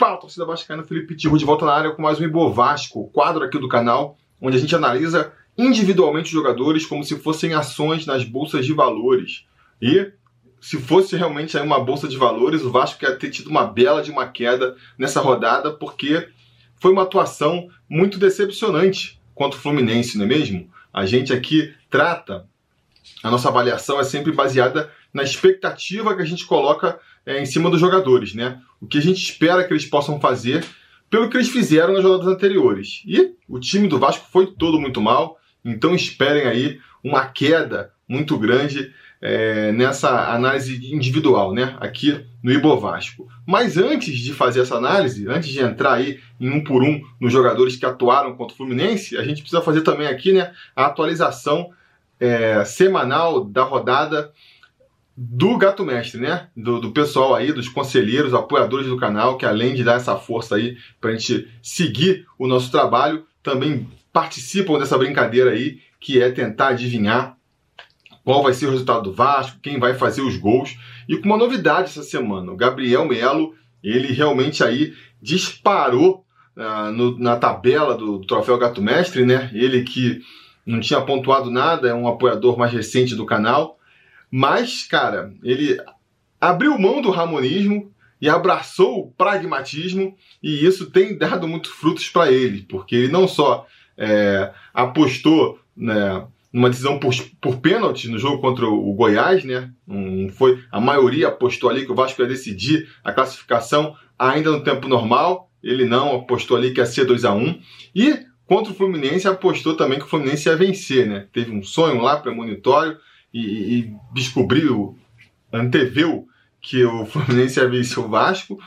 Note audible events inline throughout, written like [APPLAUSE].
Fala, torcida vascaína, Felipe Tiru de volta na área com mais um Ibo Vasco, quadro aqui do canal, onde a gente analisa individualmente os jogadores como se fossem ações nas bolsas de valores. E se fosse realmente uma bolsa de valores, o Vasco ia ter tido uma bela de uma queda nessa rodada, porque foi uma atuação muito decepcionante contra o Fluminense, não é mesmo? A gente aqui trata, a nossa avaliação é sempre baseada na expectativa que a gente coloca é, em cima dos jogadores, né? O que a gente espera que eles possam fazer pelo que eles fizeram nas rodadas anteriores. E o time do Vasco foi todo muito mal, então esperem aí uma queda muito grande é, nessa análise individual, né? Aqui no Ibo Vasco. Mas antes de fazer essa análise, antes de entrar aí em um por um nos jogadores que atuaram contra o Fluminense, a gente precisa fazer também aqui, né, a atualização é, semanal da rodada do Gato Mestre, né? Do, do, pessoal aí, dos conselheiros, apoiadores do canal, que além de dar essa força aí para a gente seguir o nosso trabalho, também participam dessa brincadeira aí, que é tentar adivinhar qual vai ser o resultado do Vasco, quem vai fazer os gols. E com uma novidade essa semana, o Gabriel Melo, ele realmente aí disparou uh, no, na tabela do, do Troféu Gato Mestre, né? Ele que não tinha pontuado nada, é um apoiador mais recente do canal mas, cara, ele abriu mão do ramonismo e abraçou o pragmatismo, e isso tem dado muitos frutos para ele, porque ele não só é, apostou né, numa decisão por, por pênalti no jogo contra o Goiás, né? Um, foi a maioria apostou ali que o Vasco ia decidir a classificação ainda no tempo normal. Ele não apostou ali que ia ser 2 a 1 e contra o Fluminense apostou também que o Fluminense ia vencer, né? Teve um sonho lá premonitório e, e descobriu, anteveu que o [LAUGHS] Fluminense ia vencer o Vasco.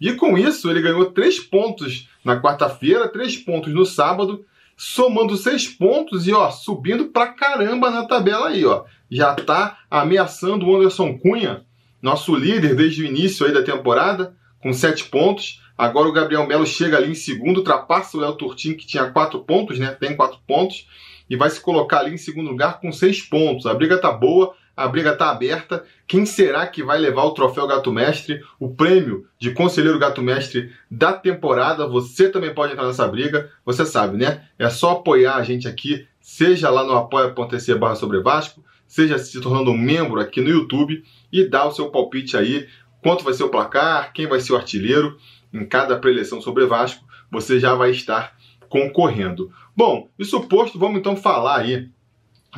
E com isso ele ganhou três pontos na quarta-feira, três pontos no sábado, somando seis pontos e ó, subindo pra caramba na tabela aí, ó. Já tá ameaçando o Anderson Cunha, nosso líder desde o início aí da temporada, com sete pontos. Agora o Gabriel Melo chega ali em segundo, ultrapassa o Léo Turtin, que tinha quatro pontos, né? Tem quatro pontos e vai se colocar ali em segundo lugar com seis pontos. A briga tá boa, a briga tá aberta. Quem será que vai levar o troféu Gato Mestre, o prêmio de conselheiro Gato Mestre da temporada? Você também pode entrar nessa briga, você sabe, né? É só apoiar a gente aqui, seja lá no apoia.se barra sobre Vasco, seja se tornando um membro aqui no YouTube e dá o seu palpite aí, quanto vai ser o placar, quem vai ser o artilheiro em cada preleção sobre Vasco, você já vai estar concorrendo. Bom, isso posto, vamos então falar aí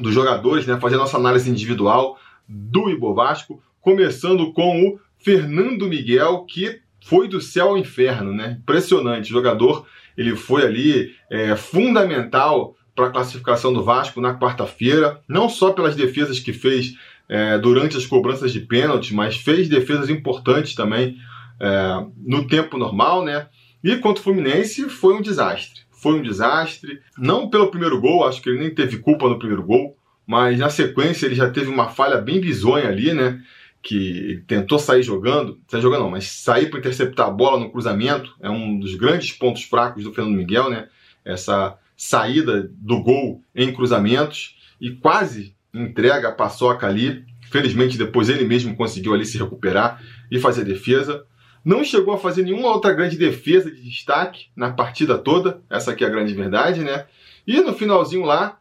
dos jogadores, né, fazer nossa análise individual do Ibo Vasco, começando com o Fernando Miguel, que foi do céu ao inferno, né? Impressionante, jogador, ele foi ali é, fundamental para a classificação do Vasco na quarta-feira, não só pelas defesas que fez é, durante as cobranças de pênalti, mas fez defesas importantes também é, no tempo normal, né? E contra o Fluminense foi um desastre foi um desastre. Não pelo primeiro gol, acho que ele nem teve culpa no primeiro gol, mas na sequência ele já teve uma falha bem bizonha ali, né? Que tentou sair jogando, sair jogando não, mas sair para interceptar a bola no cruzamento é um dos grandes pontos fracos do Fernando Miguel, né? Essa saída do gol em cruzamentos e quase entrega a paçoca ali. Felizmente depois ele mesmo conseguiu ali se recuperar e fazer a defesa. Não chegou a fazer nenhuma outra grande defesa de destaque na partida toda, essa aqui é a grande verdade, né? E no finalzinho lá,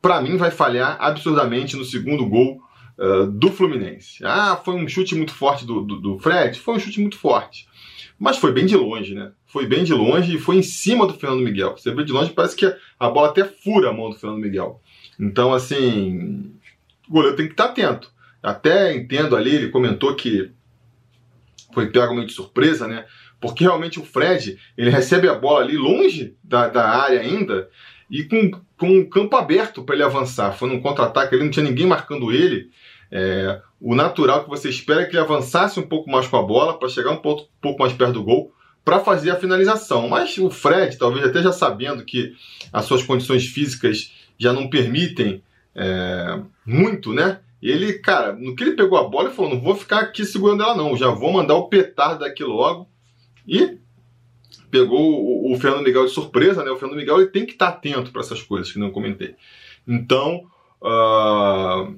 para mim vai falhar absurdamente no segundo gol uh, do Fluminense. Ah, foi um chute muito forte do, do, do Fred? Foi um chute muito forte. Mas foi bem de longe, né? Foi bem de longe e foi em cima do Fernando Miguel. Você vê de longe, parece que a bola até fura a mão do Fernando Miguel. Então, assim, o goleiro tem que estar atento. Até entendo ali, ele comentou que foi pego meio de surpresa, né? Porque realmente o Fred, ele recebe a bola ali longe da, da área ainda e com, com o campo aberto para ele avançar. Foi num contra-ataque, ele não tinha ninguém marcando ele. É, o natural que você espera é que ele avançasse um pouco mais com a bola para chegar um pouco, um pouco mais perto do gol para fazer a finalização. Mas o Fred, talvez até já sabendo que as suas condições físicas já não permitem é, muito, né? Ele, cara, no que ele pegou a bola, ele falou: não vou ficar aqui segurando ela, não, já vou mandar o petardo daqui logo. E pegou o, o Fernando Miguel de surpresa, né? O Fernando Miguel ele tem que estar atento para essas coisas que não comentei. Então, uh,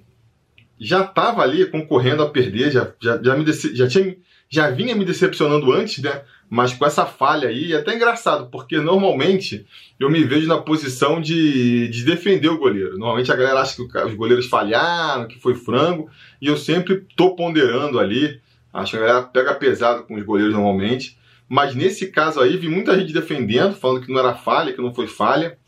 já estava ali concorrendo a perder, já, já, já, me já tinha já vinha me decepcionando antes, né? Mas com essa falha aí, é até engraçado, porque normalmente eu me vejo na posição de, de defender o goleiro. Normalmente a galera acha que os goleiros falharam, que foi frango, e eu sempre tô ponderando ali. Acho que a galera pega pesado com os goleiros normalmente. Mas nesse caso aí, vi muita gente defendendo, falando que não era falha, que não foi falha,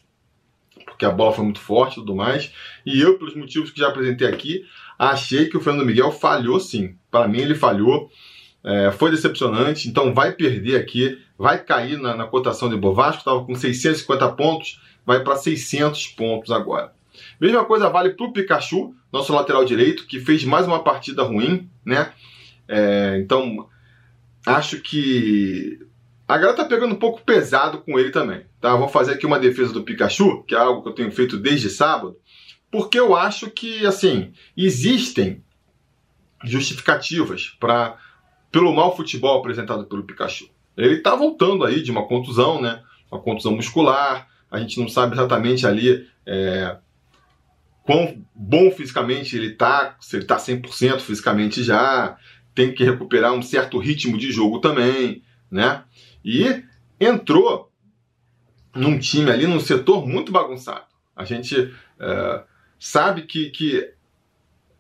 porque a bola foi muito forte e tudo mais. E eu, pelos motivos que já apresentei aqui, achei que o Fernando Miguel falhou sim. Para mim, ele falhou. É, foi decepcionante, então vai perder aqui, vai cair na, na cotação de Bovasco, estava com 650 pontos, vai para 600 pontos agora. Mesma coisa vale para o Pikachu, nosso lateral direito, que fez mais uma partida ruim, né? É, então, acho que a galera tá pegando um pouco pesado com ele também, tá? Vou fazer aqui uma defesa do Pikachu, que é algo que eu tenho feito desde sábado, porque eu acho que, assim, existem justificativas para pelo mau futebol apresentado pelo Pikachu. Ele tá voltando aí de uma contusão, né? Uma contusão muscular. A gente não sabe exatamente ali é, quão bom fisicamente ele tá, se ele tá 100% fisicamente já. Tem que recuperar um certo ritmo de jogo também, né? E entrou num time ali, num setor muito bagunçado. A gente é, sabe que, que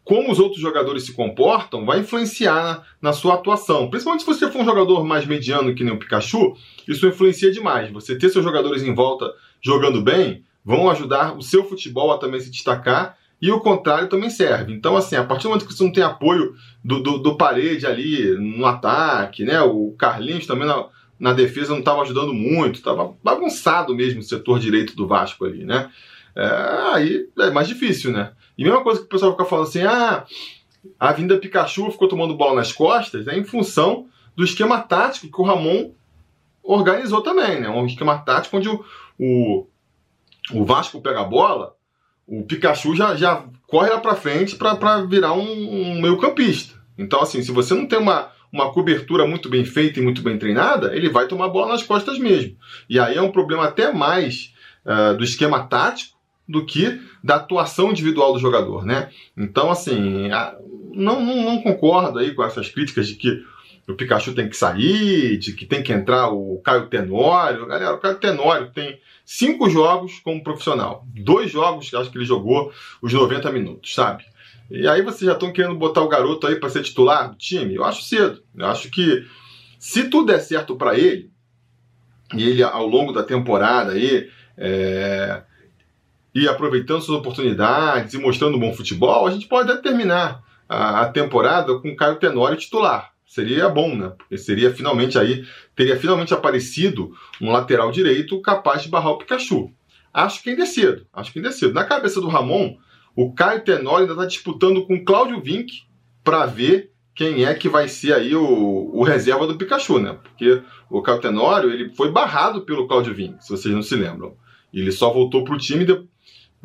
como os outros jogadores se comportam vai influenciar na, na, sua atuação. Principalmente se você for um jogador mais mediano que nem o Pikachu, isso influencia demais. Você ter seus jogadores em volta jogando bem vão ajudar o seu futebol a também se destacar e o contrário também serve. Então, assim, a partir do momento que você não tem apoio do, do, do parede ali no ataque, né? O Carlinhos também na, na defesa não estava ajudando muito, estava bagunçado mesmo o setor direito do Vasco ali, né? É, aí é mais difícil, né? E mesma coisa que o pessoal fica falando assim, ah, a vinda Pikachu ficou tomando bola nas costas, é em função do esquema tático que o Ramon organizou também, né? Um esquema tático onde o, o, o Vasco pega a bola, o Pikachu já, já corre lá para frente para virar um, um meio campista. Então, assim, se você não tem uma, uma cobertura muito bem feita e muito bem treinada, ele vai tomar bola nas costas mesmo. E aí é um problema até mais uh, do esquema tático do que da atuação individual do jogador, né? Então, assim, não, não, não, concordo aí com essas críticas de que o Pikachu tem que sair, de que tem que entrar o Caio Tenório. Galera, o Caio Tenório tem cinco jogos como profissional. Dois jogos que acho que ele jogou os 90 minutos, sabe? E aí vocês já estão querendo botar o garoto aí para ser titular do time? Eu acho cedo. Eu acho que se tudo der certo para ele, e ele ao longo da temporada aí, é, e aproveitando suas oportunidades e mostrando bom futebol, a gente pode até terminar a, a temporada com o Caio Tenório titular. Seria bom, né? Porque seria finalmente aí, teria finalmente aparecido um lateral direito capaz de barrar o Pikachu. Acho que ainda é cedo, acho que ainda é cedo. Na cabeça do Ramon, o Caio Tenório ainda está disputando com o Cláudio Vinck para ver quem é que vai ser aí o, o, reserva do Pikachu, né? Porque o Caio Tenório ele foi barrado pelo Cláudio Vinck, se vocês não se lembram. Ele só voltou para o time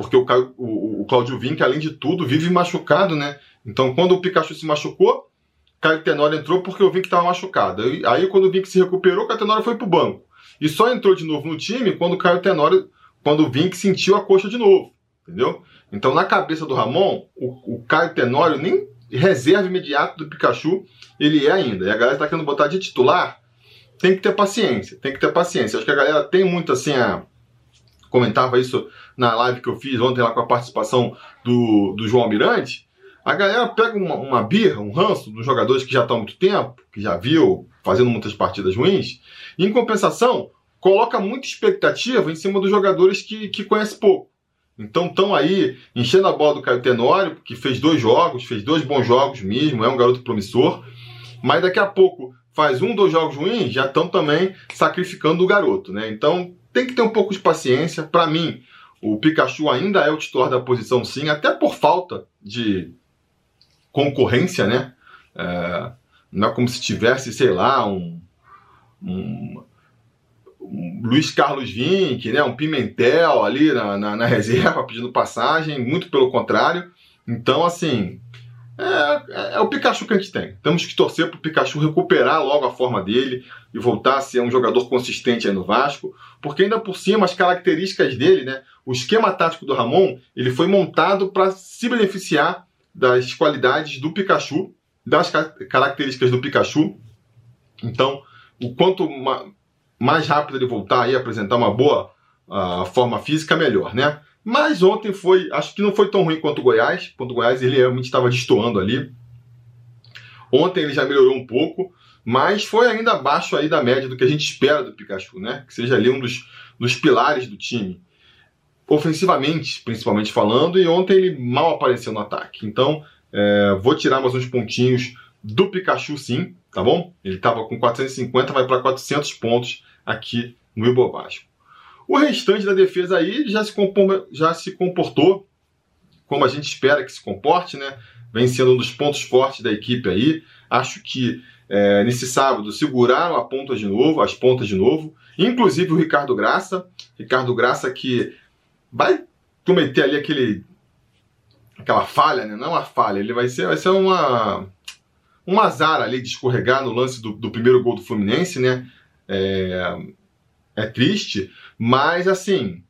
porque o, o, o Claudio Vinck, além de tudo, vive machucado, né? Então, quando o Pikachu se machucou, Caio Tenório entrou porque o Vinck estava machucado. Aí, quando o Vinck se recuperou, o Caio Tenório foi pro banco. E só entrou de novo no time quando o Caio Tenório, quando o Vinck sentiu a coxa de novo. Entendeu? Então, na cabeça do Ramon, o, o Caio Tenório nem reserva imediato do Pikachu ele é ainda. E a galera está querendo botar de titular. Tem que ter paciência, tem que ter paciência. Acho que a galera tem muito assim a comentava isso na live que eu fiz ontem lá com a participação do, do João Almirante, a galera pega uma, uma birra, um ranço dos jogadores que já estão há muito tempo, que já viu fazendo muitas partidas ruins, e em compensação, coloca muita expectativa em cima dos jogadores que, que conhece pouco. Então estão aí enchendo a bola do Caio Tenório, que fez dois jogos, fez dois bons jogos mesmo, é um garoto promissor, mas daqui a pouco faz um, dois jogos ruins, já estão também sacrificando o garoto, né? Então tem que ter um pouco de paciência. Para mim, o Pikachu ainda é o titular da posição, sim, até por falta de concorrência, né? É, não é como se tivesse, sei lá, um, um, um Luiz Carlos Vinck, né? um Pimentel ali na, na, na reserva pedindo passagem, muito pelo contrário. Então, assim, é, é, é, o Pikachu que a gente tem. Temos que torcer para o Pikachu recuperar logo a forma dele e voltar a ser um jogador consistente aí no Vasco, porque ainda por cima as características dele, né, o esquema tático do Ramon, ele foi montado para se beneficiar das qualidades do Pikachu, das características do Pikachu Então, o quanto mais rápido ele voltar e apresentar uma boa uh, forma física, melhor, né? Mas ontem foi, acho que não foi tão ruim quanto o Goiás. Quanto o Goiás ele realmente estava destoando ali. Ontem ele já melhorou um pouco, mas foi ainda abaixo aí da média do que a gente espera do Pikachu, né? Que seja ali um dos, dos pilares do time. Ofensivamente, principalmente falando, e ontem ele mal apareceu no ataque. Então, é, vou tirar mais uns pontinhos do Pikachu sim, tá bom? Ele estava com 450, vai para 400 pontos aqui no Ibovasco. O restante da defesa aí já se, já se comportou como a gente espera que se comporte, né? Vem sendo um dos pontos fortes da equipe aí. Acho que é, nesse sábado seguraram a ponta de novo, as pontas de novo. Inclusive o Ricardo Graça. Ricardo Graça que vai cometer ali aquele aquela falha, né? Não é uma falha, ele vai ser, vai ser uma um azar ali de escorregar no lance do, do primeiro gol do Fluminense, né? É, é triste, mas assim,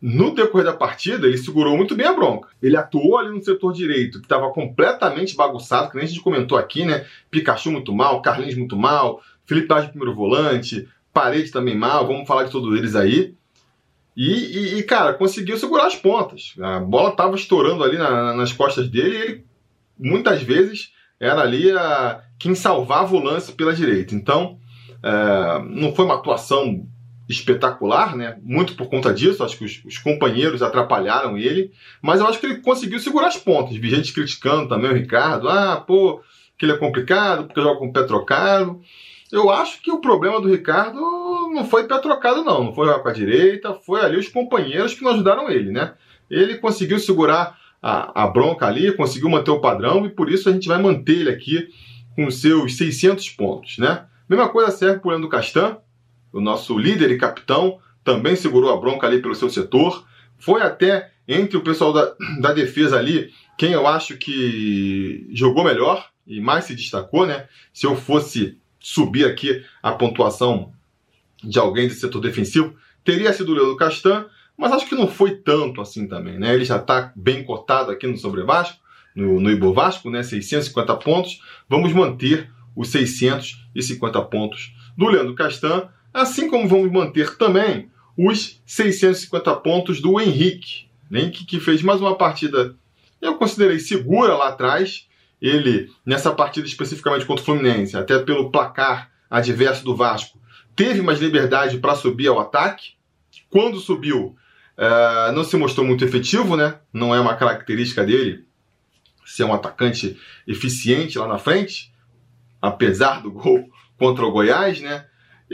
no decorrer da partida, ele segurou muito bem a bronca. Ele atuou ali no setor direito, que estava completamente bagunçado, que nem a gente comentou aqui, né? Pikachu muito mal, Carlinhos muito mal, Felipe Paz primeiro volante, Parede também mal, vamos falar de todos eles aí. E, e, e, cara, conseguiu segurar as pontas. A bola estava estourando ali na, nas costas dele e ele, muitas vezes, era ali a, quem salvava o lance pela direita. Então, é, não foi uma atuação espetacular, né? Muito por conta disso, acho que os, os, companheiros atrapalharam ele, mas eu acho que ele conseguiu segurar as pontas. Vi gente criticando também o Ricardo, ah, pô, que ele é complicado, porque joga com o pé trocado. Eu acho que o problema do Ricardo não foi pé trocado, não. Não foi com a direita, foi ali os companheiros que não ajudaram ele, né? Ele conseguiu segurar a, a bronca ali, conseguiu manter o padrão e por isso a gente vai manter ele aqui com seus 600 pontos, né? Mesma coisa serve para o Leandro Castan, o nosso líder e capitão, também segurou a bronca ali pelo seu setor. Foi até entre o pessoal da, [CLEARS THROAT] da defesa ali quem eu acho que jogou melhor e mais se destacou, né? Se eu fosse subir aqui a pontuação de alguém desse setor defensivo, teria sido o Leandro Castan, mas acho que não foi tanto assim também, né? Ele já está bem cotado aqui no Sobre Vasco, no, no né? 650 pontos. Vamos manter os 650 pontos do Leandro Castan Assim como vamos manter também os 650 pontos do Henrique. Henrique que fez mais uma partida, eu considerei segura lá atrás. Ele, nessa partida especificamente contra o Fluminense, até pelo placar adverso do Vasco, teve mais liberdade para subir ao ataque. Quando subiu, uh, não se mostrou muito efetivo, né? Não é uma característica dele ser um atacante eficiente lá na frente, apesar do gol [LAUGHS] contra o Goiás, né?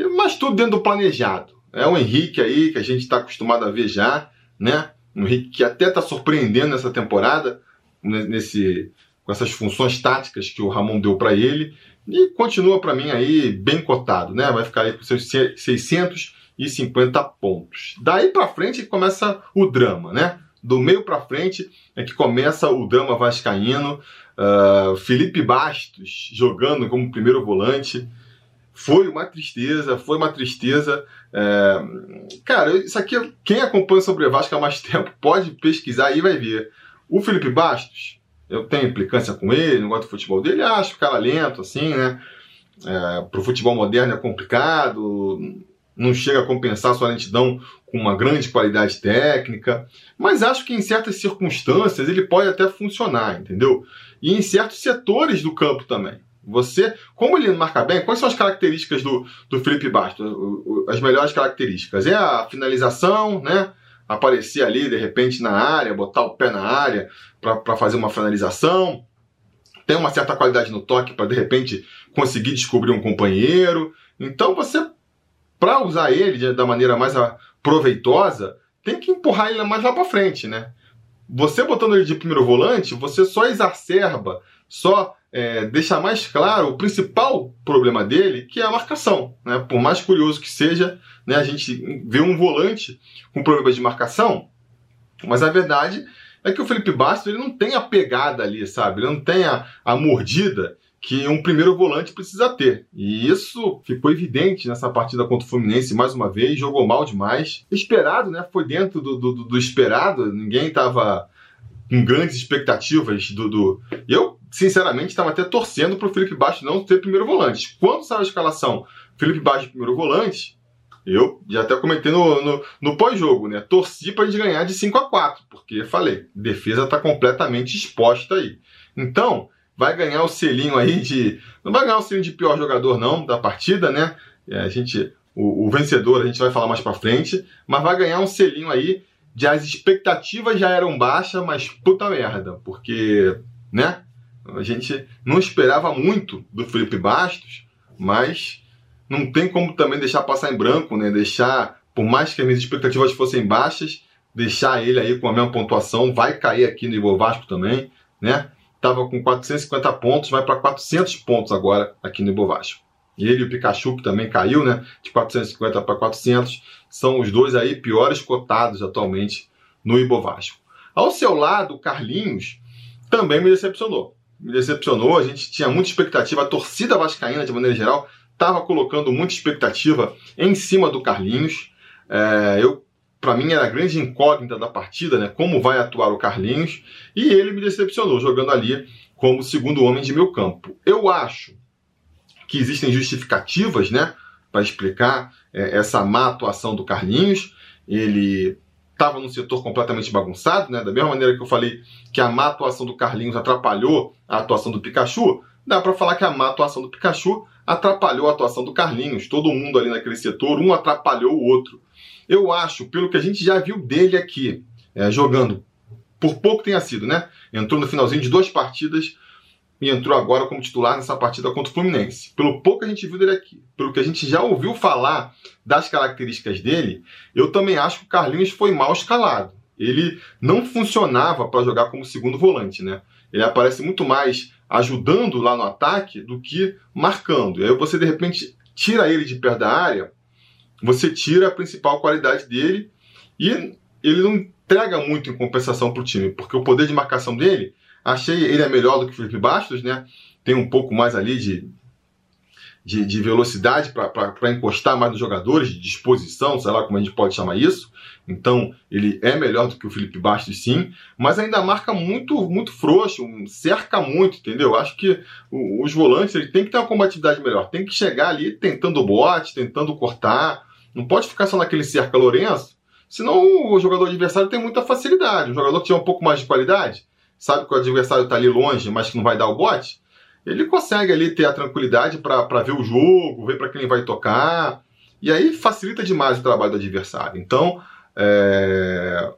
Mas tudo dentro do planejado. É o Henrique aí que a gente está acostumado a ver já, né? Um Henrique que até está surpreendendo nessa temporada, nesse, com essas funções táticas que o Ramon deu para ele. E continua para mim aí bem cotado, né? Vai ficar aí com seus 650 pontos. Daí para frente começa o drama, né? Do meio para frente é que começa o drama vascaíno. Uh, Felipe Bastos jogando como primeiro volante. Foi uma tristeza, foi uma tristeza. É... Cara, isso aqui, quem acompanha sobre o Vasco há mais [LAUGHS] tempo pode pesquisar e vai ver. O Felipe Bastos, eu tenho implicância com ele, não gosto do futebol dele, acho o cara lento, assim, né? É, pro futebol moderno é complicado, não chega a compensar sua lentidão com uma grande qualidade técnica, mas acho que em certas circunstâncias ele pode até funcionar, entendeu? E em certos setores do campo também. Você, como ele marca bem, quais são as características do, do Felipe Bastos? As melhores características? É a finalização, né? Aparecer ali de repente na área, botar o pé na área para fazer uma finalização. Tem uma certa qualidade no toque para de repente conseguir descobrir um companheiro. Então você, para usar ele da maneira mais proveitosa, tem que empurrar ele mais lá para frente, né? Você botando ele de primeiro volante, você só exacerba, só é, deixa mais claro o principal problema dele, que é a marcação. Né? Por mais curioso que seja, né, a gente vê um volante com problemas de marcação, mas a verdade é que o Felipe Bastos ele não tem a pegada ali, sabe? Ele não tem a, a mordida que um primeiro volante precisa ter. E isso ficou evidente nessa partida contra o Fluminense mais uma vez, jogou mal demais. Esperado, né? Foi dentro do, do, do esperado, ninguém estava com grandes expectativas do, do. Eu sinceramente, estava até torcendo para o Felipe Bastos não ter primeiro volante. Quando saiu a escalação Felipe Bastos primeiro volante, eu já até comentei no, no, no pós-jogo, né? Torci para a gente ganhar de 5 a 4 porque falei, defesa está completamente exposta aí. Então, vai ganhar o selinho aí de. Não vai ganhar o selinho de pior jogador, não, da partida, né? É, a gente. O, o, vencedor a gente vai falar mais para frente, mas vai ganhar um selinho aí de as expectativas já eram baixas, mas puta merda, porque, né? A gente não esperava muito do Felipe Bastos, mas não tem como também deixar passar em branco, né? Deixar, por mais que as minhas expectativas fossem baixas, deixar ele aí com a mesma pontuação, vai cair aqui no Ivo Vasco também, né? Tava com 450 pontos, vai para 400 pontos agora aqui no Ivo Vasco. Ele e o Pikachu, que também caiu, né? De 450 para 400, são os dois aí piores cotados atualmente no Ibo Vasco. Ao seu lado, o Carlinhos também me decepcionou. Me decepcionou, a gente tinha muita expectativa, a torcida vascaína, de maneira geral, estava colocando muita expectativa em cima do Carlinhos. É, eu, para mim, era a grande incógnita da partida, né? Como vai atuar o Carlinhos? E ele me decepcionou, jogando ali como segundo homem de meu campo. Eu acho que existem justificativas, né? Para explicar é, essa má atuação do Carlinhos. Ele estava num setor completamente bagunçado, né? Da mesma maneira que eu falei que a má atuação do Carlinhos atrapalhou a atuação do Pikachu, dá para falar que a má atuação do Pikachu atrapalhou a atuação do Carlinhos. Todo mundo ali naquele setor, um atrapalhou o outro. Eu acho, pelo que a gente já viu dele aqui, é, jogando, por pouco tenha sido, né? Entrou no finalzinho de duas partidas e entrou agora como titular nessa partida contra o Fluminense. Pelo pouco que a gente viu dele aqui, pelo que a gente já ouviu falar das características dele, eu também acho que o Carlinhos foi mal escalado. Ele não funcionava para jogar como segundo volante, né? Ele aparece muito mais ajudando lá no ataque do que marcando. E aí você de repente tira ele de perto da área, você tira a principal qualidade dele e ele não entrega muito em compensação para o time, porque o poder de marcação dele, achei ele é melhor do que o Felipe Bastos, né? Tem um pouco mais ali de de, de velocidade para encostar mais nos jogadores, de disposição, sei lá como a gente pode chamar isso. Então, ele é melhor do que o Felipe Bastos, sim, mas ainda marca muito muito frouxo, cerca muito, entendeu? Acho que os volantes ele tem que ter uma combatividade melhor, tem que chegar ali tentando bote, tentando cortar, não pode ficar só naquele cerca Lourenço, senão o jogador adversário tem muita facilidade. Um jogador que tiver um pouco mais de qualidade, sabe que o adversário está ali longe, mas que não vai dar o bote, ele consegue ali ter a tranquilidade para ver o jogo, ver para quem vai tocar, e aí facilita demais o trabalho do adversário. Então, é...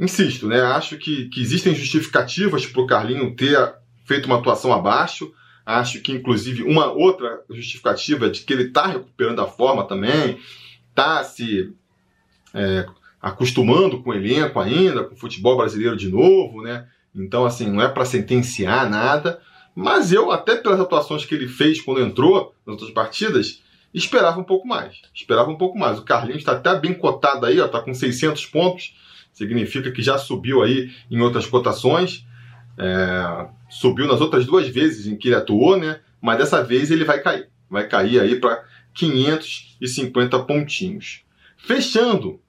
insisto, né? Acho que, que existem justificativas para o Carlinho ter feito uma atuação abaixo. Acho que, inclusive, uma outra justificativa é de que ele está recuperando a forma também, está se é, acostumando com o elenco ainda, com o futebol brasileiro de novo, né? Então, assim, não é para sentenciar nada, mas eu, até pelas atuações que ele fez quando entrou nas outras partidas, esperava um pouco mais. Esperava um pouco mais. O Carlinhos está até bem cotado aí, está com 600 pontos. Significa que já subiu aí em outras cotações. É, subiu nas outras duas vezes em que ele atuou, né? Mas dessa vez ele vai cair. Vai cair aí para 550 pontinhos. Fechando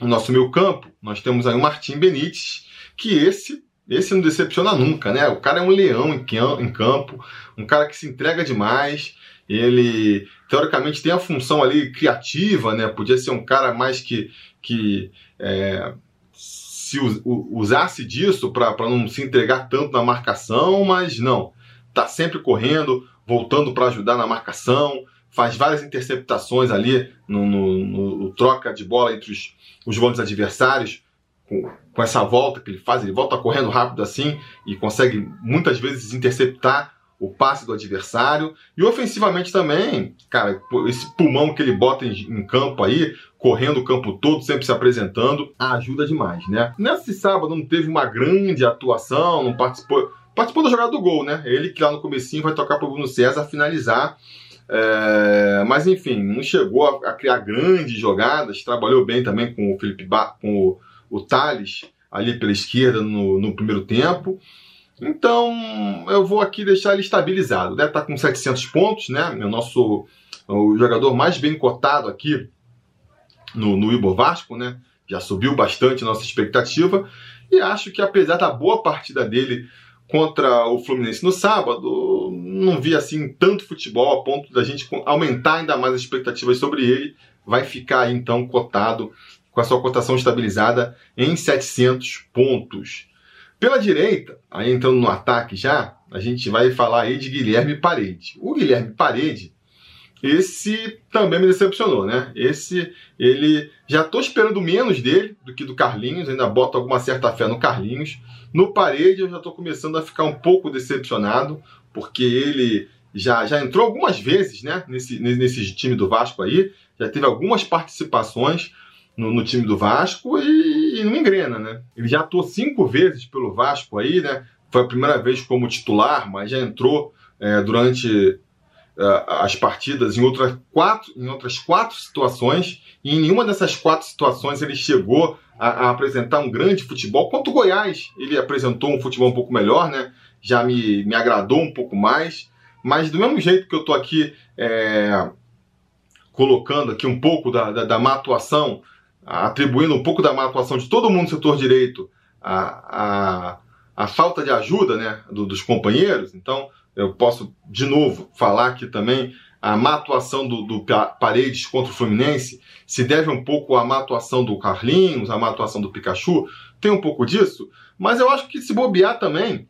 o nosso meio campo, nós temos aí o Martim Benítez, que esse esse não decepciona nunca, né? O cara é um leão em campo, um cara que se entrega demais. Ele, teoricamente, tem a função ali criativa, né? Podia ser um cara mais que, que é, se usasse disso para não se entregar tanto na marcação, mas não. Tá sempre correndo, voltando para ajudar na marcação, faz várias interceptações ali no, no, no troca de bola entre os, os volantes adversários com, com essa volta que ele faz, ele volta correndo rápido assim e consegue muitas vezes interceptar o passe do adversário. E ofensivamente também, cara, esse pulmão que ele bota em, em, campo aí, correndo o campo todo, sempre se apresentando, ajuda demais, né? Nesse sábado não teve uma grande atuação, não participou. Participou da jogada do gol, né? Ele que lá no comecinho vai tocar para o Bruno César finalizar. É, mas enfim, não chegou a, a, criar grandes jogadas, trabalhou bem também com o Felipe ba com o o Thales ali pela esquerda no, no primeiro tempo. Então eu vou aqui deixar ele estabilizado. Deve estar com 700 pontos, né? O nosso o jogador mais bem cotado aqui no, no Ibo Vasco, né? Já subiu bastante nossa expectativa. E acho que apesar da boa partida dele contra o Fluminense no sábado, não vi assim tanto futebol a ponto da gente aumentar ainda mais as expectativas sobre ele. Vai ficar então cotado com a sua cotação estabilizada em 700 pontos. Pela direita, aí entrando no ataque já, a gente vai falar aí de Guilherme Parede. O Guilherme Parede, esse também me decepcionou, né? Esse, ele já estou esperando menos dele do que do Carlinhos, ainda boto alguma certa fé no Carlinhos. No Parede, eu já estou começando a ficar um pouco decepcionado, porque ele já, já entrou algumas vezes, né? Nesse, nesse time do Vasco aí, já teve algumas participações, no, no time do Vasco e, e, não engrena, né? Ele já atuou cinco vezes pelo Vasco aí, né? Foi a primeira vez como titular, mas já entrou é, durante as partidas em outras, quatro, em outras quatro situações, e em nenhuma dessas quatro situações ele chegou a, a apresentar um grande futebol. Quanto o Goiás, ele apresentou um futebol um pouco melhor, né? Já me, me agradou um pouco mais, mas do mesmo jeito que eu tô aqui é, colocando aqui um pouco da, da, da má atuação atribuindo um pouco da má atuação de todo mundo no setor direito à, a falta de ajuda né, do, dos companheiros. Então, eu posso, de novo, falar aqui também a má atuação do, do, Paredes contra o Fluminense? Se deve um pouco à má atuação do Carlinhos, à má atuação do Pikachu, tem um pouco disso, mas eu acho que se bobear também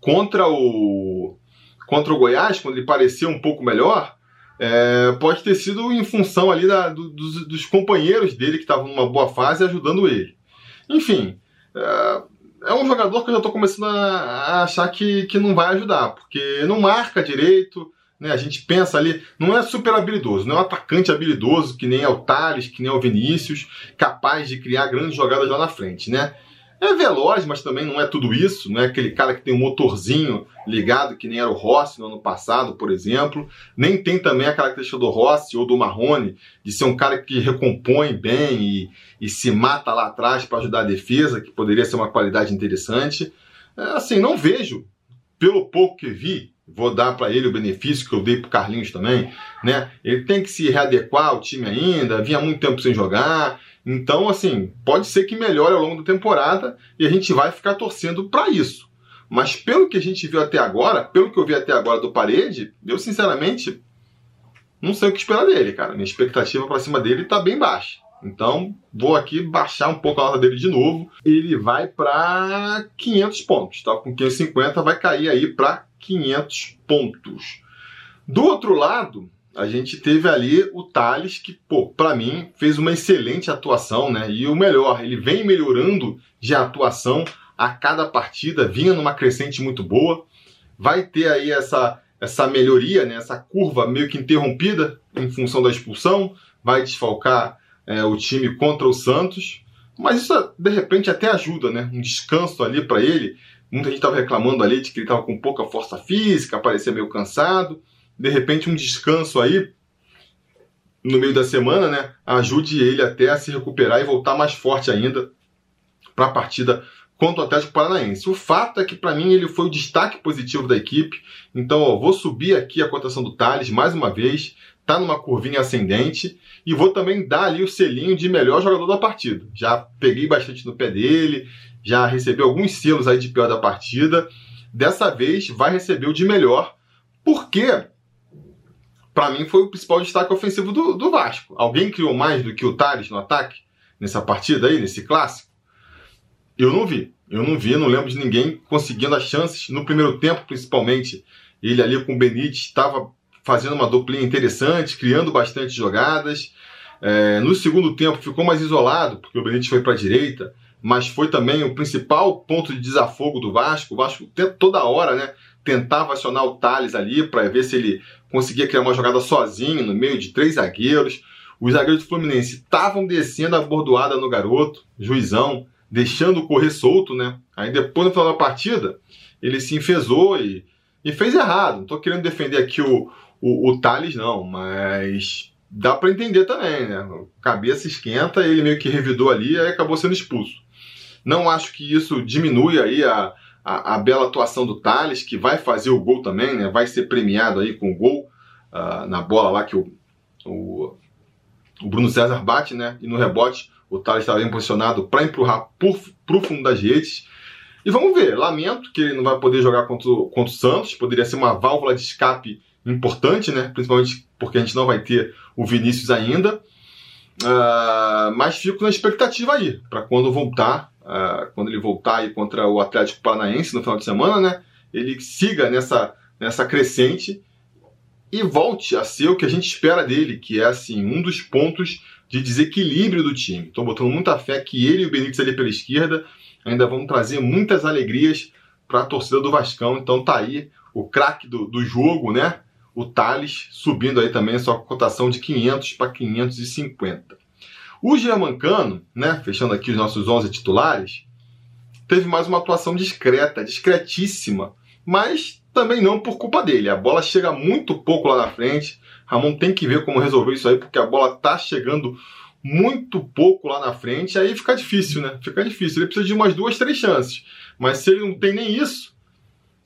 contra o contra o Goiás, quando ele pareceu um pouco melhor, é, pode ter sido em função ali da, do, dos, dos, companheiros dele que estavam numa boa fase ajudando ele. Enfim, é, é um jogador que eu já estou começando a, achar que, que não vai ajudar, porque não marca direito, né? A gente pensa ali, não é super habilidoso, não é um atacante habilidoso que nem é o Thales, que nem é o Vinícius, capaz de criar grandes jogadas lá na frente, né? É veloz, mas também não é tudo isso. Não é aquele cara que tem um motorzinho ligado, que nem era o Rossi no ano passado, por exemplo. Nem tem também a característica do Rossi ou do Marrone, de ser um cara que recompõe bem e, e se mata lá atrás para ajudar a defesa, que poderia ser uma qualidade interessante. É, assim, não vejo, pelo pouco que vi, vou dar para ele o benefício que eu dei para Carlinhos também, né? Ele tem que se readequar ao time ainda, vinha muito tempo sem jogar, então, assim, pode ser que melhore ao longo da temporada e a gente vai ficar torcendo para isso. Mas pelo que a gente viu até agora, pelo que eu vi até agora do Parede, eu sinceramente não sei o que esperar dele, cara. Minha expectativa para cima dele está bem baixa. Então, vou aqui baixar um pouco a nota dele de novo. Ele vai para 500 pontos, tá? Com 550 vai cair aí para 500 pontos. Do outro lado, a gente teve ali o Thales, que, pô, para mim, fez uma excelente atuação, né? E o melhor, ele vem melhorando de atuação a cada partida, vinha numa crescente muito boa. Vai ter aí essa, essa melhoria, né? essa curva meio que interrompida em função da expulsão, vai desfalcar é, o time contra o Santos. Mas isso, de repente, até ajuda, né? Um descanso ali para ele. Muita gente estava reclamando ali de que ele estava com pouca força física, parecia meio cansado de repente um descanso aí no meio da semana, né, ajude ele até a se recuperar e voltar mais forte ainda para a partida contra o Atlético Paranaense. O fato é que para mim ele foi o destaque positivo da equipe. Então, ó, vou subir aqui a cotação do Thales mais uma vez, tá numa curvinha ascendente e vou também dar ali o selinho de melhor jogador da partida. Já peguei bastante no pé dele, já recebi alguns selos aí de pior da partida. Dessa vez vai receber o de melhor, porque para mim foi o principal destaque ofensivo do, do Vasco. Alguém criou mais do que o Thales no ataque nessa partida aí, nesse clássico? Eu não vi. Eu não vi, não lembro de ninguém conseguindo as chances no primeiro tempo, principalmente. Ele ali com o Benítez estava fazendo uma duplinha interessante, criando bastante jogadas. É, no segundo tempo ficou mais isolado, porque o Benítez foi para a direita, mas foi também o principal ponto de desafogo do Vasco. O Vasco toda hora, né? tentava acionar o Thales ali para ver se ele conseguia criar uma jogada sozinho no meio de três zagueiros. Os zagueiros do Fluminense estavam descendo a bordoada no garoto, juizão, deixando correr solto, né? Aí depois no final da partida, ele se enfesou e, e fez errado. Não estou querendo defender aqui o, o, o Thales, não, mas dá para entender também, né? Cabeça esquenta, ele meio que revidou ali e acabou sendo expulso. Não acho que isso diminui aí a, a, a, bela atuação do Thales, que vai fazer o gol também, né? vai ser premiado aí com o gol uh, na bola lá que o, o, o, Bruno César bate, né? E no rebote o Thales estava bem posicionado para empurrar para o fundo das redes. E vamos ver, lamento que ele não vai poder jogar contra, contra o Santos, poderia ser uma válvula de escape importante, né? Principalmente porque a gente não vai ter o Vinícius ainda. Uh, mas fico na expectativa aí, para quando voltar, uh, quando ele voltar aí contra o Atlético Paranaense no final de semana, né? Ele siga nessa, nessa crescente e volte a ser o que a gente espera dele, que é assim, um dos pontos de desequilíbrio do time. Estou botando muita fé que ele e o Benítez ali pela esquerda ainda vão trazer muitas alegrias para a torcida do Vascão. Então tá aí o craque do, do jogo, né? O Thales subindo aí também a sua cotação de 500 para 550. O Germancano, né, fechando aqui os nossos 11 titulares, teve mais uma atuação discreta, discretíssima, mas também não por culpa dele. A bola chega muito pouco lá na frente. Ramon tem que ver como resolver isso aí, porque a bola tá chegando muito pouco lá na frente, aí fica difícil, né? Fica difícil. Ele precisa de umas duas, três chances. Mas se ele não tem nem isso,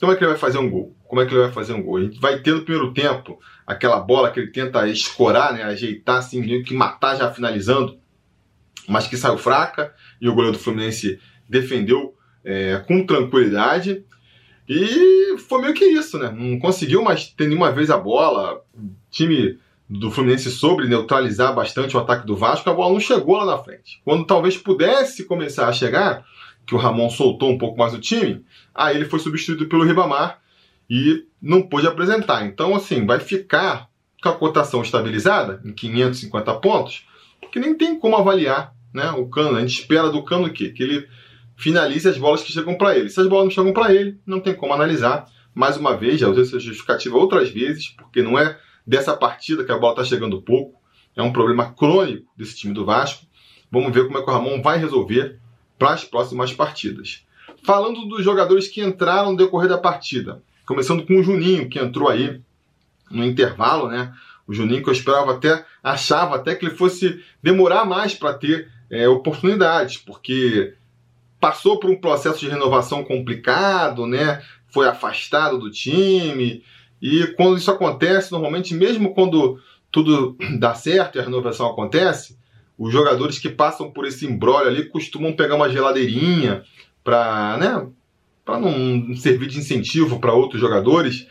como é que ele vai fazer um gol? Como é que ele vai fazer um gol? A gente vai ter no primeiro tempo aquela bola que ele tenta escorar, né? Ajeitar assim, meio que matar já finalizando, mas que saiu fraca e o goleiro do Fluminense defendeu é, com tranquilidade. E foi meio que isso, né? Não conseguiu mais ter nenhuma vez a bola. O time do Fluminense sobre neutralizar bastante o ataque do Vasco, a bola não chegou lá na frente. Quando talvez pudesse começar a chegar, que o Ramon soltou um pouco mais o time, aí ele foi substituído pelo Ribamar e não pôde apresentar. Então, assim, vai ficar com a cotação estabilizada em 550 pontos, porque nem tem como avaliar né, o Cano. A gente espera do Cano o quê? Que ele finalize as bolas que chegam para ele. Se as bolas não chegam para ele, não tem como analisar. Mais uma vez, já usei essa justificativa outras vezes, porque não é dessa partida que a bola está chegando pouco. É um problema crônico desse time do Vasco. Vamos ver como é que o Ramon vai resolver para as próximas partidas. Falando dos jogadores que entraram no decorrer da partida, começando com o Juninho, que entrou aí no intervalo, né? O Juninho que eu esperava até, achava até que ele fosse demorar mais para ter é, oportunidades, porque passou por um processo de renovação complicado, né? Foi afastado do time, e quando isso acontece, normalmente, mesmo quando tudo [CLEARS THROAT] dá certo e a renovação acontece, os jogadores que passam por esse embrólio ali costumam pegar uma geladeirinha para né, não servir de incentivo para outros jogadores.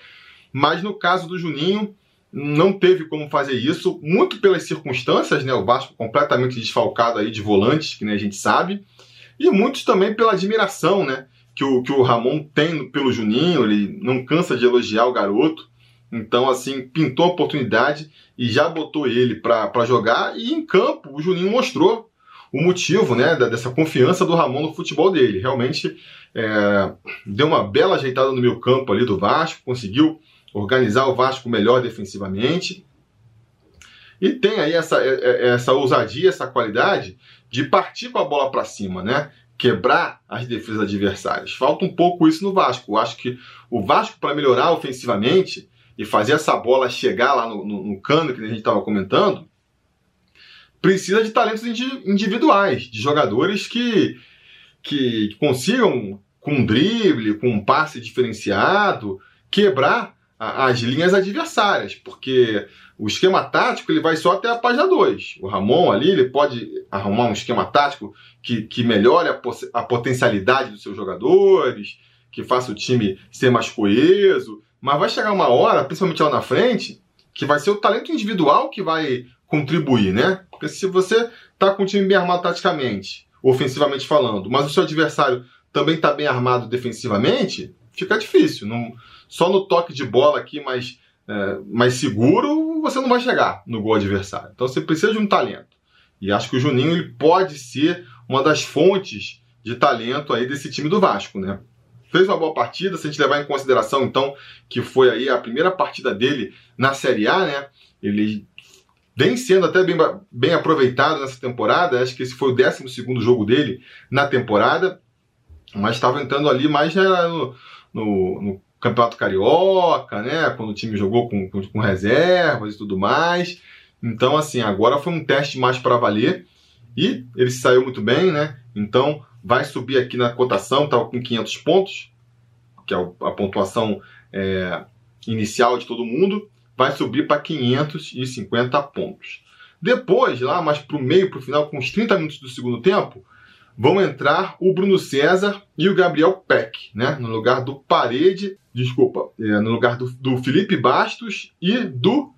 Mas no caso do Juninho, não teve como fazer isso, muito pelas circunstâncias, né? O Vasco completamente desfalcado aí de volantes, que a gente sabe, e muitos também pela admiração, né? que o, que o Ramon tem pelo Juninho, ele não cansa de elogiar o garoto. Então, assim, pintou a oportunidade e já botou ele para jogar. E em campo, o Juninho mostrou o motivo né, dessa confiança do Ramon no futebol dele. Realmente é, deu uma bela ajeitada no meio campo ali do Vasco, conseguiu organizar o Vasco melhor defensivamente. E tem aí essa, é, é, essa ousadia, essa qualidade de partir com a bola para cima, né? quebrar as defesas adversárias. Falta um pouco isso no Vasco. Eu acho que o Vasco, para melhorar ofensivamente e fazer essa bola chegar lá no, no, no cano que a gente estava comentando, precisa de talentos individuais, de jogadores que, que consigam, com um drible, com um passe diferenciado, quebrar as linhas adversárias, porque o esquema tático ele vai só até a página 2. O Ramon ali ele pode arrumar um esquema tático que, que melhore a, a potencialidade dos seus jogadores, que faça o time ser mais coeso, mas vai chegar uma hora, principalmente lá na frente, que vai ser o talento individual que vai contribuir, né? Porque se você tá com o time bem armado taticamente, ofensivamente falando, mas o seu adversário também está bem armado defensivamente, fica difícil. Não, só no toque de bola aqui mais, é, mais seguro você não vai chegar no gol adversário. Então você precisa de um talento. E acho que o Juninho ele pode ser uma das fontes de talento aí desse time do Vasco, né? Fez uma boa partida, se a gente levar em consideração então que foi aí a primeira partida dele na Série A, né? Ele vem sendo até bem, bem aproveitado nessa temporada. Acho que esse foi o 12 jogo dele na temporada, mas estava entrando ali mais no, no, no Campeonato Carioca, né? Quando o time jogou com, com, com reservas e tudo mais. Então, assim, agora foi um teste mais para valer e ele saiu muito bem, né? Então, vai subir aqui na cotação, tá com 500 pontos, que é a pontuação é, inicial de todo mundo, vai subir para 550 pontos. Depois, lá mais para o meio, para o final, com os 30 minutos do segundo tempo, vão entrar o Bruno César e o Gabriel Peck, né? No lugar do Parede, desculpa, é, no lugar do, do Felipe Bastos e do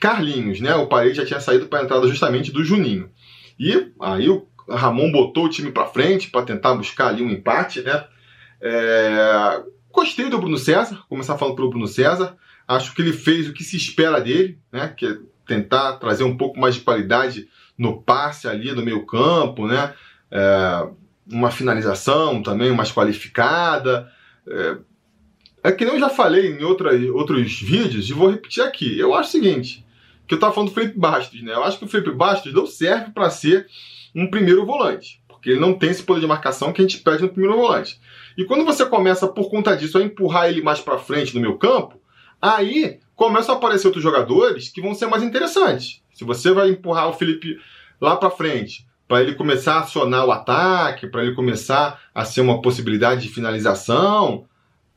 Carlinhos, né? O Parede já tinha saído para a entrada justamente do Juninho. E aí o Ramon botou o time para frente para tentar buscar ali um empate, né? É... Gostei do Bruno César, começar falando pelo Bruno César. Acho que ele fez o que se espera dele, né? Que é tentar trazer um pouco mais de qualidade no passe ali no meio campo, né? É... Uma finalização também mais qualificada. É... é que nem eu já falei em outra, outros vídeos e vou repetir aqui. Eu acho o seguinte, que eu estava falando do Felipe Bastos, né? Eu acho que o Felipe Bastos não serve para ser um primeiro volante, porque ele não tem esse poder de marcação que a gente pede no primeiro volante. E quando você começa, por conta disso, a empurrar ele mais para frente no meu campo, aí começam a aparecer outros jogadores que vão ser mais interessantes. Se você vai empurrar o Felipe lá para frente, para ele começar a acionar o ataque, para ele começar a ser uma possibilidade de finalização,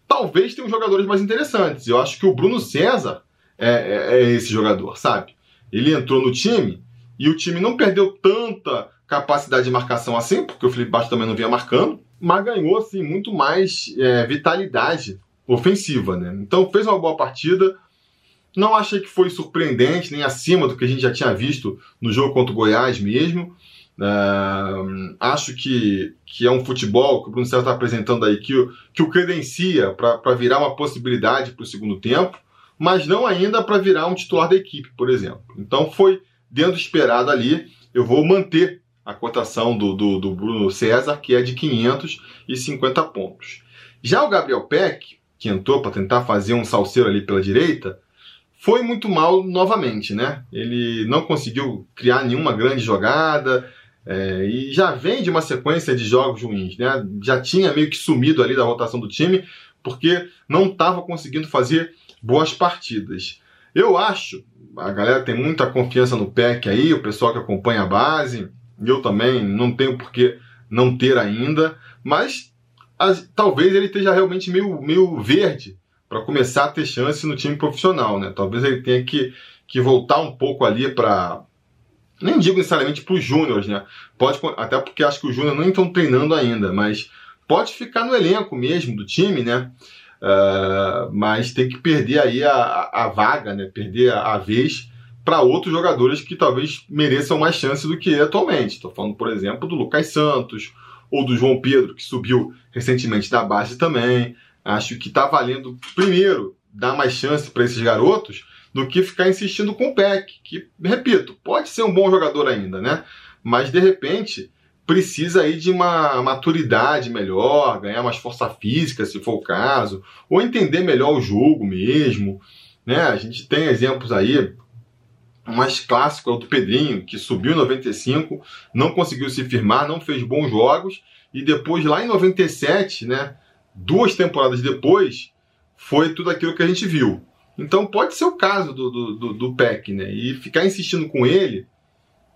talvez tenham jogadores mais interessantes. Eu acho que o Bruno César é, é, é esse jogador, sabe? Ele entrou no time e o time não perdeu tanta capacidade de marcação assim, porque o Felipe Bastos também não vinha marcando, mas ganhou assim muito mais é, vitalidade ofensiva, né? Então fez uma boa partida. Não achei que foi surpreendente, nem acima do que a gente já tinha visto no jogo contra o Goiás mesmo. Acho que, que é um futebol que o Bruno César está apresentando aí que, que o credencia para virar uma possibilidade para o segundo tempo mas não ainda para virar um titular da equipe, por exemplo. Então foi dentro do esperado ali. Eu vou manter a cotação do, do, do Bruno César, que é de 550 pontos. Já o Gabriel Peck, que entrou para tentar fazer um salseiro ali pela direita, foi muito mal novamente, né? Ele não conseguiu criar nenhuma grande jogada é, e já vem de uma sequência de jogos ruins, né? Já tinha meio que sumido ali da rotação do time porque não estava conseguindo fazer boas partidas. Eu acho, a galera tem muita confiança no PEC aí, o pessoal que acompanha a base, eu também não tenho por que não ter ainda, mas as, talvez ele esteja realmente meio, meio verde para começar a ter chance no time profissional, né? Talvez ele tenha que, que voltar um pouco ali para nem digo necessariamente para os júniores, né? Pode, até porque acho que os júniores não estão treinando ainda, mas pode ficar no elenco mesmo do time, né? Uh, mas tem que perder aí a, a vaga, né? perder a, a vez para outros jogadores que talvez mereçam mais chance do que atualmente. Estou falando, por exemplo, do Lucas Santos ou do João Pedro, que subiu recentemente da base também. Acho que está valendo, primeiro, dar mais chance para esses garotos do que ficar insistindo com o Peck, que, repito, pode ser um bom jogador ainda, né? Mas de repente precisa aí de uma maturidade melhor, ganhar mais força física, se for o caso, ou entender melhor o jogo mesmo. Né? A gente tem exemplos aí, mais clássico é o do Pedrinho, que subiu em 95, não conseguiu se firmar, não fez bons jogos, e depois, lá em 97, né, duas temporadas depois, foi tudo aquilo que a gente viu. Então pode ser o caso do, do, do, do Peck, né? E ficar insistindo com ele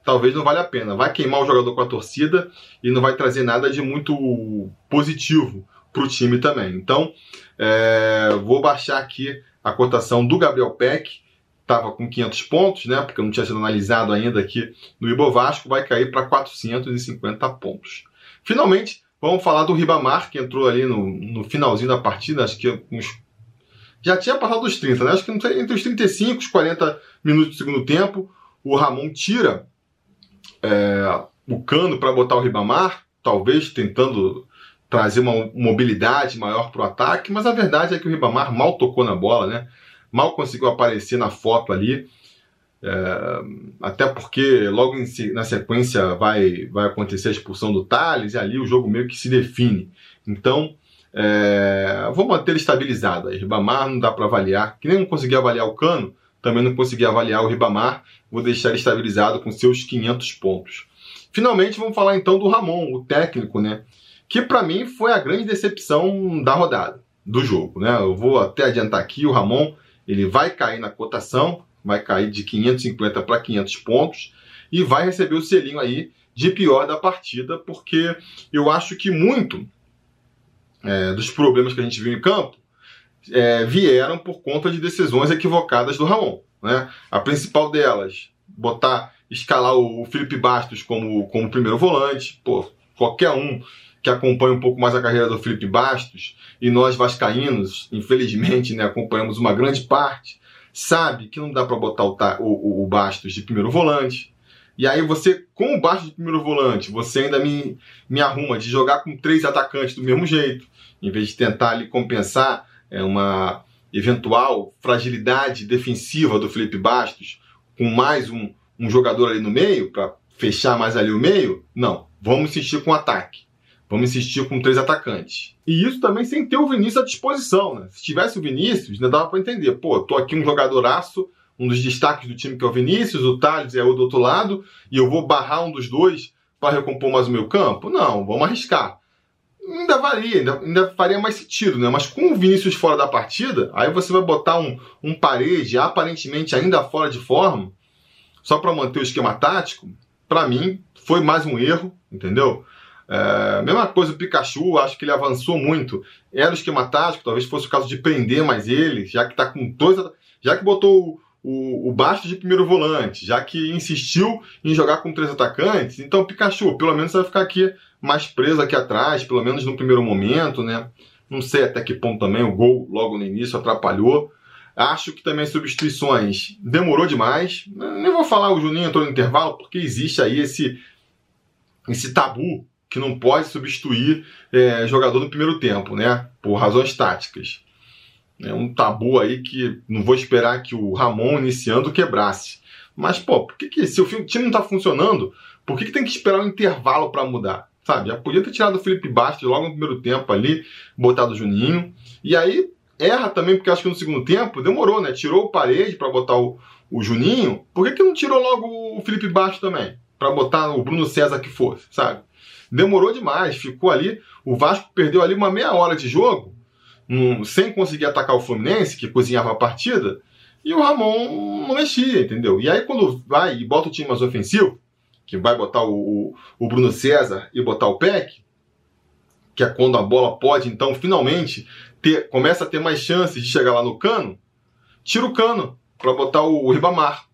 talvez não valha a pena. Vai queimar o jogador com a torcida e não vai trazer nada de muito positivo para o time também. Então, é, vou baixar aqui a cotação do Gabriel Peck. Estava com 500 pontos, né? Porque não tinha sido analisado ainda aqui no Ibovasco. Vai cair para 450 pontos. Finalmente, vamos falar do Ribamar, que entrou ali no, no finalzinho da partida. Acho que uns já tinha passado dos 30, né? Acho que entre os 35 e os 40 minutos do segundo tempo, o Ramon tira é, o cano para botar o Ribamar, talvez tentando trazer uma mobilidade maior para o ataque, mas a verdade é que o Ribamar mal tocou na bola, né? mal conseguiu aparecer na foto ali, é, até porque logo em, na sequência vai, vai acontecer a expulsão do Thales e ali o jogo meio que se define. Então, é, vou manter ele estabilizado. Aí, Ribamar não dá para avaliar, que nem não consegui avaliar o Cano, também não consegui avaliar o Ribamar, vou deixar ele estabilizado com seus 500 pontos. Finalmente, vamos falar então do Ramon, o técnico, né? Que para mim foi a grande decepção da rodada, do jogo, né? Eu vou até adiantar aqui, o Ramon, ele vai cair na cotação, vai cair de 550 para 500 pontos e vai receber o selinho aí de pior da partida, porque eu acho que muito é, dos problemas que a gente viu em campo é, vieram por conta de decisões equivocadas do Ramon. Né? A principal delas, botar, escalar o Felipe Bastos como, como primeiro volante. Pô, qualquer um que acompanha um pouco mais a carreira do Felipe Bastos, e nós vascaínos, infelizmente, né, acompanhamos uma grande parte, sabe que não dá para botar o, o, o Bastos de primeiro volante. E aí você, com o Bastos de primeiro volante, você ainda me, me arruma de jogar com três atacantes do mesmo jeito, em vez de tentar ali compensar é, uma eventual fragilidade defensiva do Felipe Bastos com mais um, um jogador ali no meio, para fechar mais ali o meio. Não, vamos insistir com ataque. Vamos insistir com três atacantes. E isso também sem ter o Vinícius à disposição. Né? Se tivesse o Vinícius, ainda dava para entender. Pô, tô aqui um jogadoraço, um dos destaques do time que é o Vinícius, o Thales é o do outro lado, e eu vou barrar um dos dois para recompor mais o meu campo? Não, vamos arriscar. Ainda varia, ainda, ainda, faria mais sentido, né? Mas com o Vinícius fora da partida, aí você vai botar um, um parede aparentemente ainda fora de forma, só para manter o esquema tático, para mim foi mais um erro, entendeu? É, mesma coisa o Pikachu, acho que ele avançou muito. Era o esquema tático, talvez fosse o caso de prender mais ele, já que tá com dois. Já que botou o, o Basto de primeiro volante, já que insistiu em jogar com três atacantes, então Pikachu, pelo menos vai ficar aqui mais preso aqui atrás, pelo menos no primeiro momento, né? Não sei até que ponto também o gol logo no início atrapalhou. Acho que também substituições demorou demais. Nem vou falar o Juninho entrou no intervalo, porque existe aí esse, esse tabu que não pode substituir é, jogador no primeiro tempo, né? Por razões táticas. É um tabu aí que não vou esperar que o Ramon iniciando quebrasse. Mas, pô, por que, que se o time não tá funcionando, por que, que tem que esperar um intervalo para mudar? Sabe? Já podia ter tirado o Felipe Bastos logo no primeiro tempo ali, botado o Juninho. E aí erra também, porque acho que no segundo tempo demorou, né? Tirou o parede para botar o, o Juninho. Por que, que não tirou logo o Felipe Bastos também? Para botar o Bruno César que fosse, sabe? demorou demais, ficou ali. O Vasco perdeu ali uma meia hora de jogo, um, sem conseguir atacar o Fluminense, que cozinhava a partida, e o Ramon não mexia, entendeu? E aí, quando vai e bota o time mais ofensivo, que vai botar o, o, o Bruno César e botar o Peck, que é quando a bola pode, então, finalmente, ter, começa a ter mais chances de chegar lá no cano, tira o cano para botar o, o Ribamar.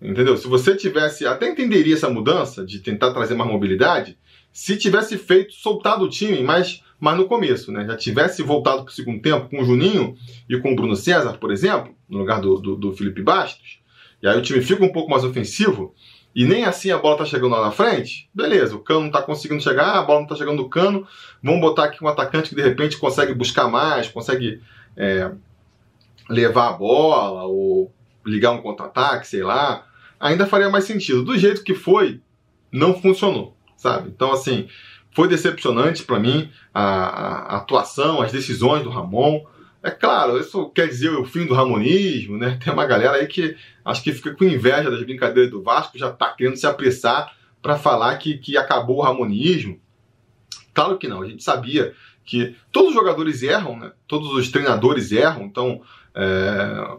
Entendeu? Se você tivesse. Até entenderia essa mudança de tentar trazer mais mobilidade, se tivesse feito, soltado o time, mas, mas no começo, né? Já tivesse voltado para o segundo tempo com o Juninho e com o Bruno César, por exemplo, no lugar do, do, do Felipe Bastos, e aí o time fica um pouco mais ofensivo, e nem assim a bola tá chegando lá na frente, beleza, o cano não tá conseguindo chegar, a bola não tá chegando no cano, vamos botar aqui um atacante que de repente consegue buscar mais, consegue é, levar a bola, ou ligar um contra-ataque, sei lá, ainda faria mais sentido. Do jeito que foi, não funcionou sabe? Então, assim, foi decepcionante para mim a, a, atuação, as decisões do Ramon. É claro, isso quer dizer o fim do ramonismo, né? Tem uma galera aí que acho que fica com inveja das brincadeiras do Vasco, já tá querendo se apressar para falar que, que acabou o ramonismo. Claro que não, a gente sabia que todos os jogadores erram, né? Todos os treinadores erram, então é,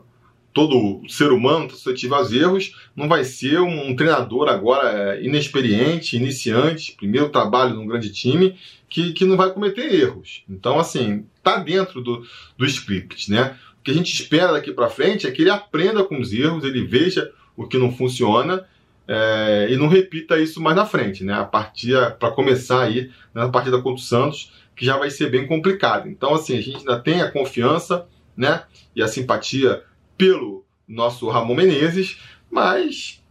todo ser humano suscetível aos erros, não vai ser um, um treinador agora é, inexperiente, iniciante, primeiro trabalho num grande time, que, que não vai cometer erros. Então, assim, tá dentro do, do script, né? O que a gente espera daqui para frente é que ele aprenda com os erros, ele veja o que não funciona é, e não repita isso mais na frente, né? A partida, para começar aí, na partida contra o Santos, que já vai ser bem complicado. Então, assim, a gente ainda tem a confiança, né? E a simpatia pelo nosso Ramon Menezes, mas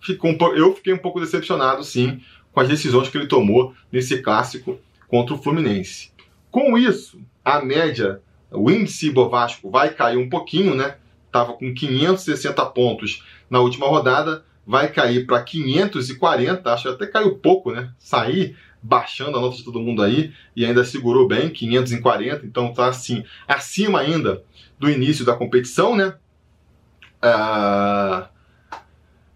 ficou um, eu fiquei um pouco decepcionado, sim, com as decisões que ele tomou nesse clássico contra o Fluminense. Com isso, a média, o índice Bovasco vai cair um pouquinho, né? Estava com 560 pontos na última rodada, vai cair para 540, acho que até caiu pouco, né? Sair baixando a nota de todo mundo aí e ainda segurou bem, 540, então está assim, acima ainda do início da competição, né? Uh,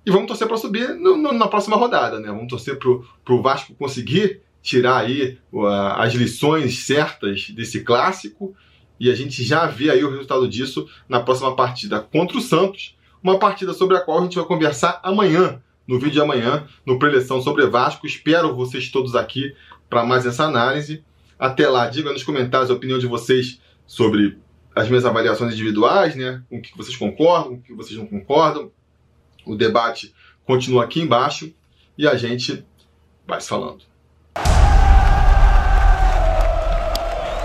e vamos torcer para subir no, no, na próxima rodada, né? Vamos torcer para o Vasco conseguir tirar aí as lições certas desse clássico e a gente já vê aí o resultado disso na próxima partida contra o Santos, uma partida sobre a qual a gente vai conversar amanhã, no vídeo de amanhã, no Preleção sobre Vasco. Espero vocês todos aqui para mais essa análise. Até lá, diga nos comentários a opinião de vocês sobre as minhas avaliações individuais, né? Com o que vocês concordam, com o que vocês não concordam. O debate continua aqui embaixo e a gente vai se falando.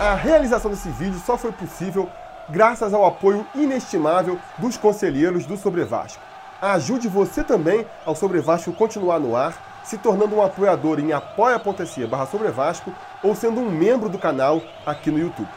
A realização desse vídeo só foi possível graças ao apoio inestimável dos conselheiros do Sobre Vasco. Ajude você também ao Sobre Vasco continuar no ar, se tornando um apoiador em apoia.se barra ou sendo um membro do canal aqui no YouTube.